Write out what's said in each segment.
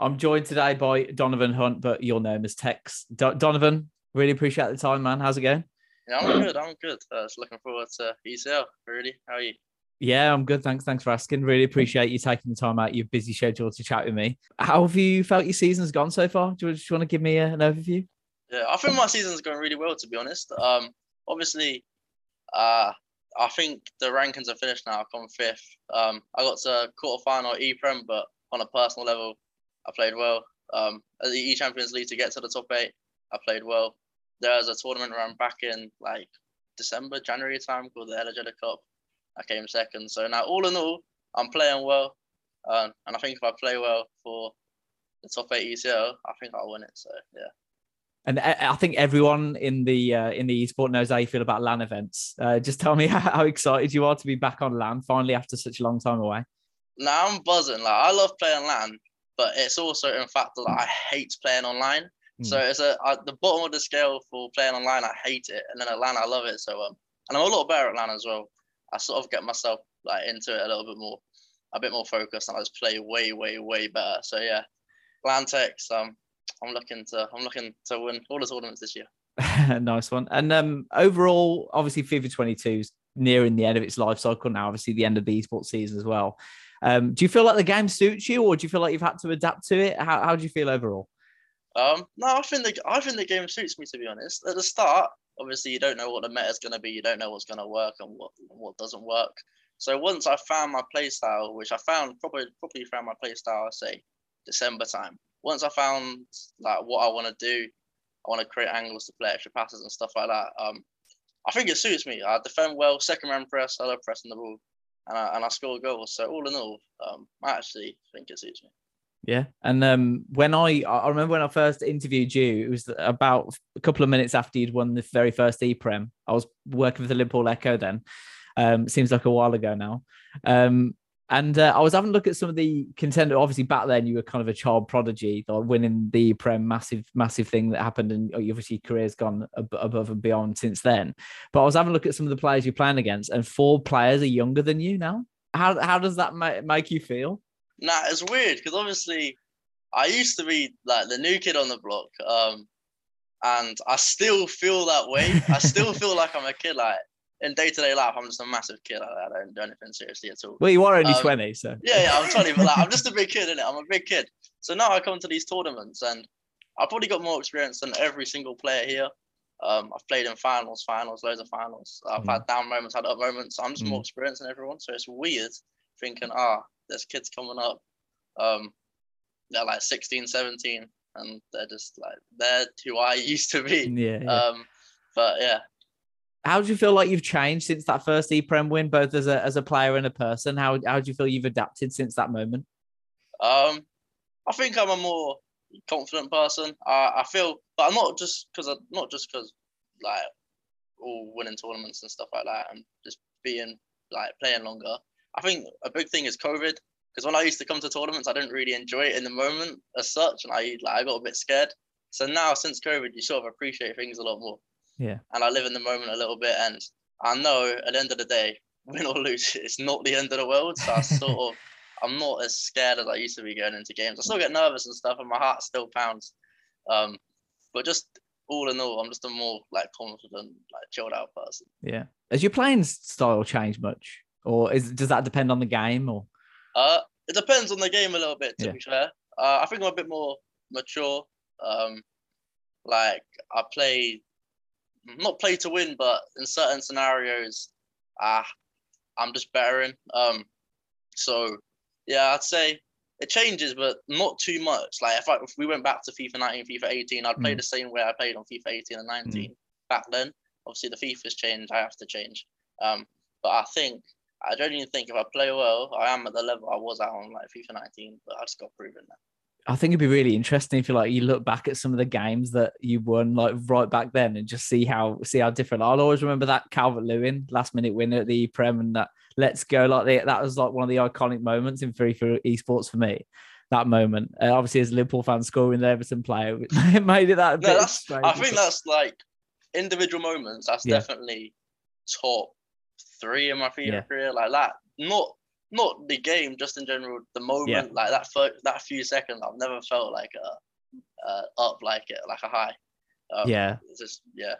I'm joined today by Donovan Hunt, but you'll know him as Tekkz. Do- Donovan, really appreciate the time, man. How's it going? Yeah, I'm good. I'm good. Uh, just looking forward to ECL. Really, how are you? Yeah, I'm good. Thanks. Thanks for asking. Really appreciate you taking the time out your busy schedule to chat with me. How have you felt your season's gone so far? Do you, want to give me a, an overview? Yeah, I think my season's going really well, to be honest. Um, obviously, uh, I think the rankings are finished now. I've come fifth. Um, I got to quarter final E Prem, but on a personal level, I played well. Um, at the E Champions League to get to the top eight, I played well. There was a tournament around back in like December, January time called the Elegeta Cup. I came second. So now, all in all, I'm playing well, um, and I think if I play well for the top eight ECL, I think I'll win it. So yeah. And I think everyone in the uh, in the esport knows how you feel about LAN events. Uh, just tell me how, how, excited you are to be back on LAN finally after such a long time away. Now I'm buzzing. Like I love playing LAN, but it's also in fact that I hate playing online. Mm. So it's a at the bottom of the scale for playing online. I hate it, and then at LAN I love it. So um, and I'm a lot better at LAN as well. I sort of get myself like into it a little bit more, a bit more focused, and I just play way, way, way better. So yeah, LAN Tekkz, um, I'm looking to I'm looking to win all the tournaments this year. nice one. And um, overall, obviously, FIFA 22 is nearing the end of its life cycle now. Obviously, the end of the esports season as well. Um, do you feel like the game suits you, or do you feel like you've had to adapt to it? How, how do you feel overall? Um, no, I think the I think the game suits me to be honest. At the start, obviously, you don't know what the meta is going to be. You don't know what's going to work and what what doesn't work. So once I found my playstyle, which I found probably probably found my playstyle, I say December time once I found like what I want to do, I want to create angles to play extra passes and stuff like that. Um, I think it suits me. I defend well, second round press. I love pressing the ball, and I, and I score goals. So all in all, um, I actually think it suits me. Yeah, and um, when I I remember when I first interviewed you, it was about a couple of minutes after you'd won the very first E-Prem. I was working with the Liverpool Echo then. Um, seems like a while ago now. Um, and uh, I was having a look at some of the contender. Obviously, back then you were kind of a child prodigy, winning the Prem, massive, massive thing that happened, and obviously career's gone ab- above and beyond since then. But I was having a look at some of the players you're playing against, and four players are younger than you now. How how does that ma- make you feel? Nah, it's weird because obviously I used to be like the new kid on the block, um, and I still feel that way. I still feel like I'm a kid. Like in day to day life, I'm just a massive kid. I, don't do anything seriously at all. Well, you are only um, 20, so. Yeah, yeah, I'm 20, but like, I'm just a big kid, innit? I'm a big kid. So now I come to these tournaments and I've probably got more experience than every single player here. Um, I've played in finals, finals, loads of finals. I've mm. had down moments, had up moments. I'm just mm. more experienced than everyone. So it's weird thinking, ah, there's kids coming up. Um, they're like 16, 17, and they're just like, they're who I used to be. Yeah. yeah. Um, but yeah, how do you feel like you've changed since that first E-Prem win, both as a as a player and a person? How how do you feel you've adapted since that moment? Um, I think I'm a more confident person. I, I feel, but I'm not just because I'm not just because like all winning tournaments and stuff like that, and just being like playing longer. I think a big thing is COVID because when I used to come to tournaments, I didn't really enjoy it in the moment as such, and I like I got a bit scared. So now since COVID, you sort of appreciate things a lot more. Yeah. And I live in the moment a little bit, and I know at the end of the day, win or lose, it's not the end of the world. So I sort of, I'm not as scared as I used to be going into games. I still get nervous and stuff, and my heart still pounds. Um, but just all in all, I'm just a more like confident, like chilled out person. Yeah. Has your playing style changed much, or is does that depend on the game, or? Uh, it depends on the game a little bit. To yeah. be fair, uh, I think I'm a bit more mature. Um, like I play not play to win, but in certain scenarios, ah, uh, I'm just better in. Um, so yeah, I'd say it changes, but not too much. Like if, I, if we went back to FIFA 19, FIFA 18, I'd play mm. the same way I played on FIFA 18 and 19 mm. back then. Obviously, the FIFA's changed. I have to change. Um, but I think I don't even think if I play well, I am at the level I was at on like FIFA 19. But I just got proven that. I think it'd be really interesting if you like you look back at some of the games that you won like right back then and just see how see how different. I'll always remember that Calvert Lewin last minute winner at the Prem and that let's go like that was like one of the iconic moments in FIFA esports for me. That moment, uh, obviously, as a Liverpool fan scoring the Everton player, it made it that. No, that's, I think that's like individual moments. That's yeah. definitely top three in my FIFA yeah. career. Like that, not not the game, just in general, the moment, yeah. like that that few seconds, I've never felt like a, uh, up like it, like a high. Um, yeah, just yeah.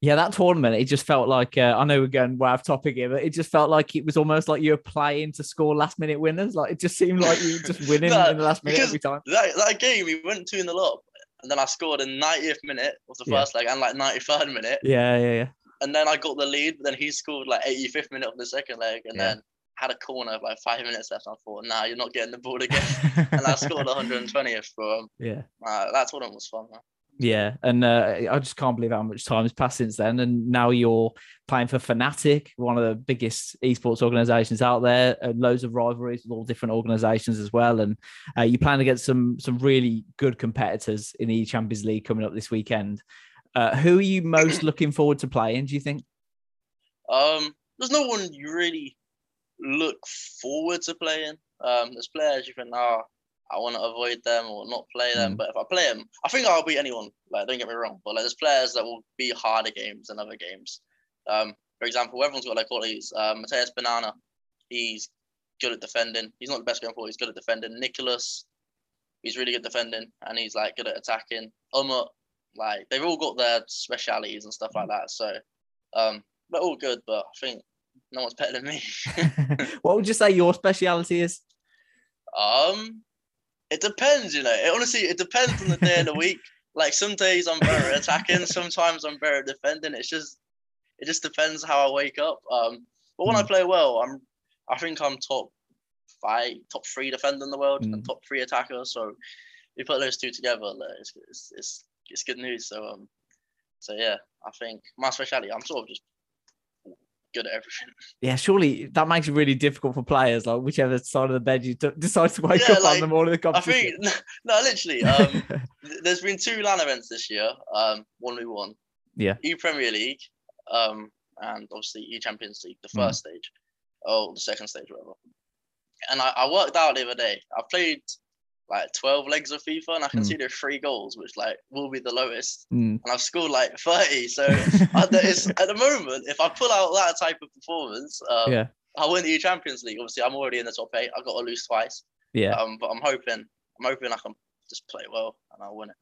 Yeah, that tournament, it just felt like uh, I know we're going way off topic here, but it just felt like it was almost like you were playing to score last minute winners. Like it just seemed like you were just winning no, in the last minute every time. That, that game, we went two in the lot, and then I scored in 90th minute of the first yeah. leg and like 93rd minute. Yeah, yeah, yeah. And then I got the lead, but then he scored like 85th minute of the second leg, and yeah. then had a corner like five minutes left. I thought, nah, you're not getting the ball again. and I scored 120th for him. Yeah. Uh, that tournament was fun, man. Yeah, and uh, I just can't believe how much time has passed since then. And now you're playing for Fnatic, one of the biggest esports organizations out there, and loads of rivalries with all different organizations as well. And uh, you plan to get some some really good competitors in the Champions League coming up this weekend. Uh, who are you most looking forward to playing? Do you think? Um, there's no one you really look forward to playing. Um, there's players you think, oh, I want to avoid them or not play them. Mm. But if I play them, I think I'll beat anyone. Like, don't get me wrong. But like, there's players that will be harder games than other games. Um, for example, everyone's got like qualities. Um, Mateus Banana, he's good at defending. He's not the best going forward. He's good at defending. Nicholas, he's really good defending, and he's like good at attacking. Umut, like they've all got their specialities and stuff like that. So, um, they're all good. But I think no one's better than me. what would you say your speciality is? Um, it depends, you know. It, honestly, it depends on the day of the week. Like some days I'm better attacking, sometimes I'm better defending. It's just, it just depends how I wake up. Um, but when mm. I play well, I'm, I think I'm top five, top three defender in the world, mm. and top three attacker. So you put those two together, it's, it's, it's, it's good news. So um, so yeah, I think my specialty, I'm sort of just good at everything. Yeah, surely that makes it really difficult for players, like whichever side of the bed you t- decide to wake yeah, up like, on the morning of the competition. I think no, literally. Um, there's been two LAN events this year. Um, one we won. Yeah. E Premier League, um, and obviously E Champions League, the first mm. stage, oh, the second stage, whatever. And I, I worked out the other day. I played like 12 legs of FIFA and I can mm. see there's three goals, which like will be the lowest. Mm. And I've scored like 30. So at, the, at the moment, if I pull out that type of performance, um, yeah. I win the Champions League. Obviously, I'm already in the top eight. I've got to lose twice. Yeah. Um, but I'm hoping, I'm hoping I can just play well and I'll win it.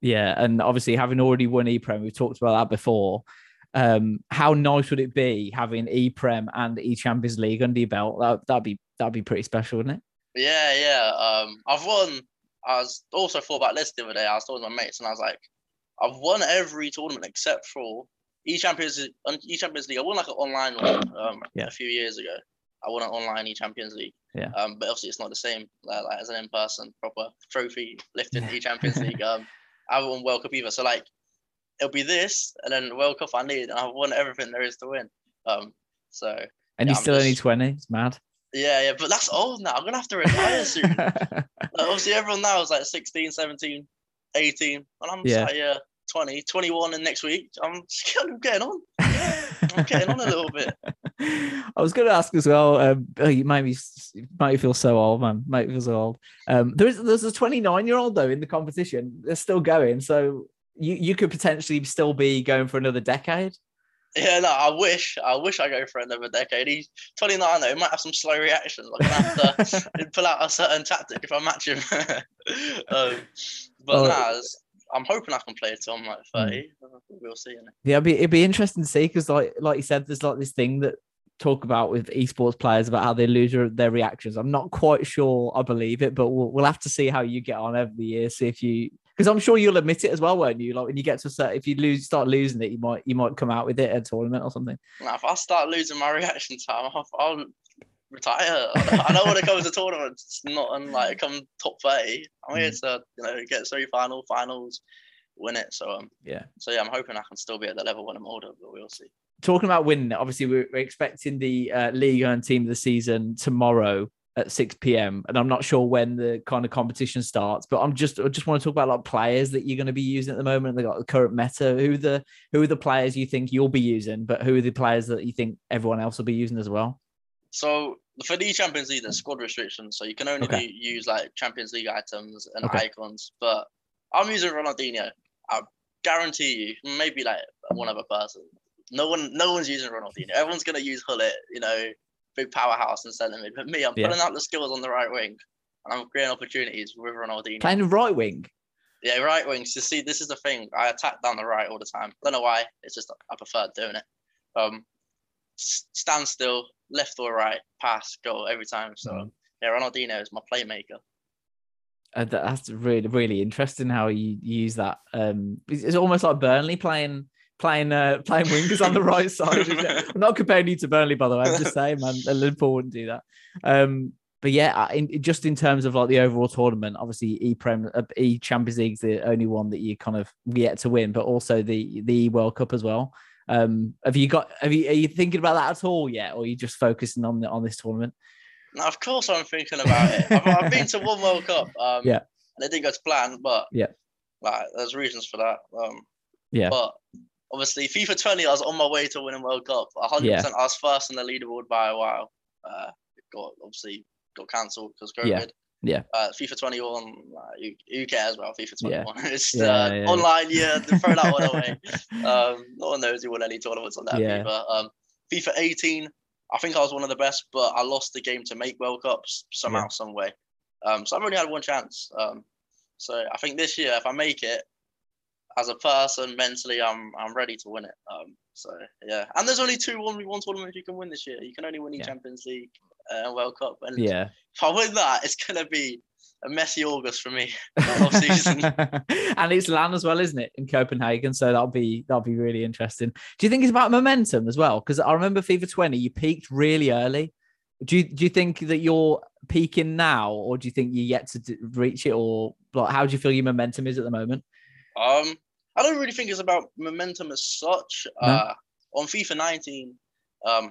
Yeah. And obviously, having already won EPREM, we've talked about that before. Um, how nice would it be having EPREM and E Champions League under your belt? That, that'd be that'd be pretty special, wouldn't it? Yeah, yeah. Um, I've won. I was also thought about this the other day. I was talking to my mates, and I was like, I've won every tournament except for E Champions E Champions League. I won like an online one um, yeah. a few years ago. I won an online E Champions League. Yeah. Um, but obviously it's not the same like, like as an in person proper trophy lifting E Champions League. Um, I haven't won World Cup either. So like, it'll be this, and then World Cup I need, and I've won everything there is to win. Um, so. And yeah, you're still just, only twenty. It's mad. Yeah, yeah, but that's old now. I'm gonna have to retire soon. like, obviously, everyone now is like 16, 17, 18, and I'm yeah. like, yeah, 20, 21, and next week I'm, I'm getting on. I'm getting on a little bit. I was going to ask as well. Um, oh, you might be, might feel so old, man. Might feel so old. Um, there's there's a 29 year old though in the competition. They're still going, so you you could potentially still be going for another decade. Yeah, no, I wish, I wish I go for another decade. He's 29 though, he might have some slow reactions. Like I have to pull out a certain tactic if I match him. um, but oh, nah, I'm hoping I can play it I'm like 30. Mm. We'll see. Yeah, it'd be, it'd be interesting to see because, like, like you said, there's like this thing that talk about with esports players about how they lose their reactions. I'm not quite sure I believe it, but we'll, we'll have to see how you get on over the year. See if you because I'm sure you'll admit it as well, won't you? Like when you get to a certain, if you lose, start losing it, you might you might come out with it at a tournament or something. Now, if I start losing my reaction time, I'll, I'll retire. I know when it comes to tournaments, it's not unlike come top thirty. I'm here mm. to you know get semi final, finals, win it. So um, yeah. So yeah, I'm hoping I can still be at the level when I'm older, but we'll see. Talking about winning, obviously we're, we're expecting the uh, league and team of the season tomorrow at 6 p.m. and I'm not sure when the kind of competition starts, but I'm just I just want to talk about like players that you're going to be using at the moment. They got the current meta. Who the who are the players you think you'll be using, but who are the players that you think everyone else will be using as well? So for the Champions League, there's squad restrictions, so you can only Okay. use like Champions League items and Okay. icons. But I'm using Ronaldinho. I guarantee you, maybe like one other person. No one, no one's using Ronaldinho. Everyone's gonna use Gullit, you know, big powerhouse and centre mid. But me, I'm Yeah. pulling out the skills on the right wing, and I'm creating opportunities with Ronaldinho. Playing right wing. Yeah, right wings. You see, this is the thing. I attack down the right all the time. Don't know why. It's just I prefer doing it. Um, stand still, left or right, pass, goal every time. So Mhm. yeah, Ronaldinho is my playmaker. Uh, that's really really interesting how you use that. Um, it's, it's almost like Burnley playing playing uh, playing wingers on the right side. I'm not comparing you to Burnley, by the way. I'm just saying, man, Liverpool wouldn't do that. Um, but yeah, in, just in terms of like the overall tournament, obviously E Prem, uh, E Champions League's the only one that you kind of yet to win, but also the the World Cup as well. Um, have you got? Have you? Are you thinking about that at all yet, or are you just focusing on the, on this tournament? Now, of course, I'm thinking about it. I've, I've been to one World Cup. Um, Yeah. And it didn't go to plan, but Yeah. like there's reasons for that. Um, Yeah. But obviously, FIFA 20, I was on my way to winning World Cup. 100. Yeah. percent I was first in the leaderboard by a while. Uh, it got obviously got cancelled because COVID. Yeah. Yeah. Uh, FIFA 21, uh, who, who cares about FIFA Yeah. 21? it's Yeah, uh, yeah, yeah. online. Yeah, throw that one away. Um, no one knows who won any tournaments on that Yeah. FIFA. Um, FIFA 18, I think I was one of the best, but I lost the game to make World Cups somehow, some way. Um, so I've only had one chance. Um, so I think this year, if I make it, as a person, mentally, I'm I'm ready to win it. Um, so yeah, and there's only two one v one tournaments you can win this year. You can only win the Yeah. Champions League uh, and World Cup. And Yeah. if I win that, it's gonna be a messy August for me. And it's LAN as well, isn't it, in Copenhagen? So that'll be that'll be really interesting. Do you think it's about momentum as well? Because I remember FIFA 20, you peaked really early. Do you do you think that you're peaking now, or do you think you're yet to reach it, or like how do you feel your momentum is at the moment? Um, I don't really think it's about momentum as such. No? Uh, on FIFA 19, um,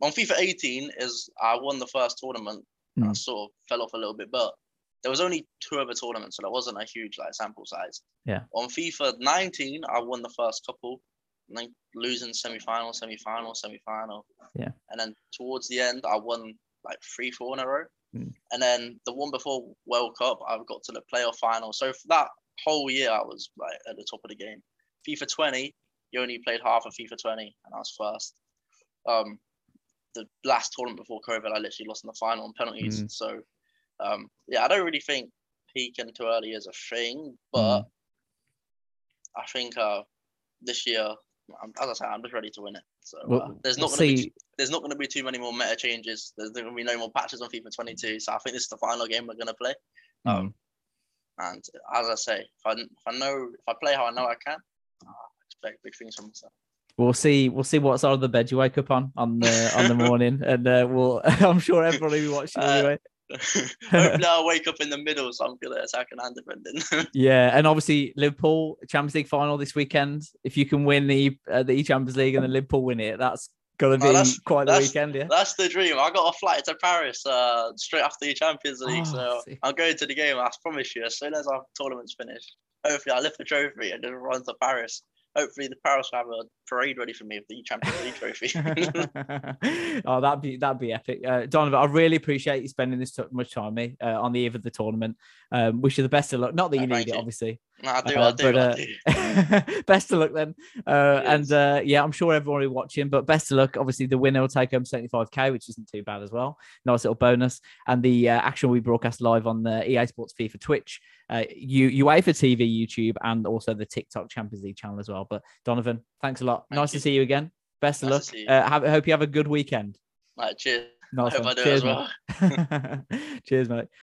on FIFA 18 is I won the first tournament. and I Mm. sort of fell off a little bit, but there was only two other tournaments, so that wasn't a huge like sample size. Yeah. On FIFA 19, I won the first couple, and then losing semi-final, semi-final, semi-final. Yeah. And then towards the end, I won like three, four in a row. Mm. And then the one before World Cup, I got to the playoff final. So for that whole year, I was like at the top of the game. FIFA 20, you only played half of FIFA 20, and I was first. Um, the last tournament before COVID, I literally lost in the final on penalties. Mm. So, um, yeah, I don't really think peaking too early is a thing, but I think uh, this year, as I said, I'm just ready to win it. So uh, Well, there's not going to be there's not going to be too many more meta changes. There's going to be no more patches on FIFA 22. So I think this is the final game we're going to play. Mm. Um, and as I say, if I, if I know if I play how I know I can, I expect big things from myself. We'll see. We'll see what side of the bed you wake up on on the on the morning, and uh, we'll. I'm sure everybody will be watching anyway. Hopefully, I'll wake up in the middle, so I'm good at attacking and defending. Yeah, and obviously Liverpool Champions League final this weekend. If you can win the uh, the Champions League and the Liverpool win it, that's gonna be Oh, that's- quite the that's- weekend. Yeah. That's the dream. I got a flight to Paris uh, straight after the Champions League, Oh, so. I'm going to the game. I promise you, as soon as our tournament's finished, hopefully I lift the trophy and then run to Paris. Hopefully, the Paris will have a parade ready for me with the Champions League trophy. oh, that'd be that'd be epic, uh, Donovan. I really appreciate you spending this t- much time with me uh, on the eve of the tournament. Um, wish you the best of luck. Not that you Oh, need it, you. obviously. I do, Uh, I do, but, I uh, do. best of luck then. Uh, and uh, yeah, I'm sure everyone will be watching, but best of luck. Obviously, the winner will take home 75k, which isn't too bad as well. Nice little bonus. And the uh, action will be broadcast live on the EA Sports FIFA Twitch, uh, U- UEFA TV, YouTube, and also the TikTok Champions League channel as well. But Donovan, thanks a lot. Thank nice to see you again. Best of Nice luck. you. Uh, have, hope you have a good weekend. Right, cheers. Nice I hope. I do Cheers, as well. Cheers, mate.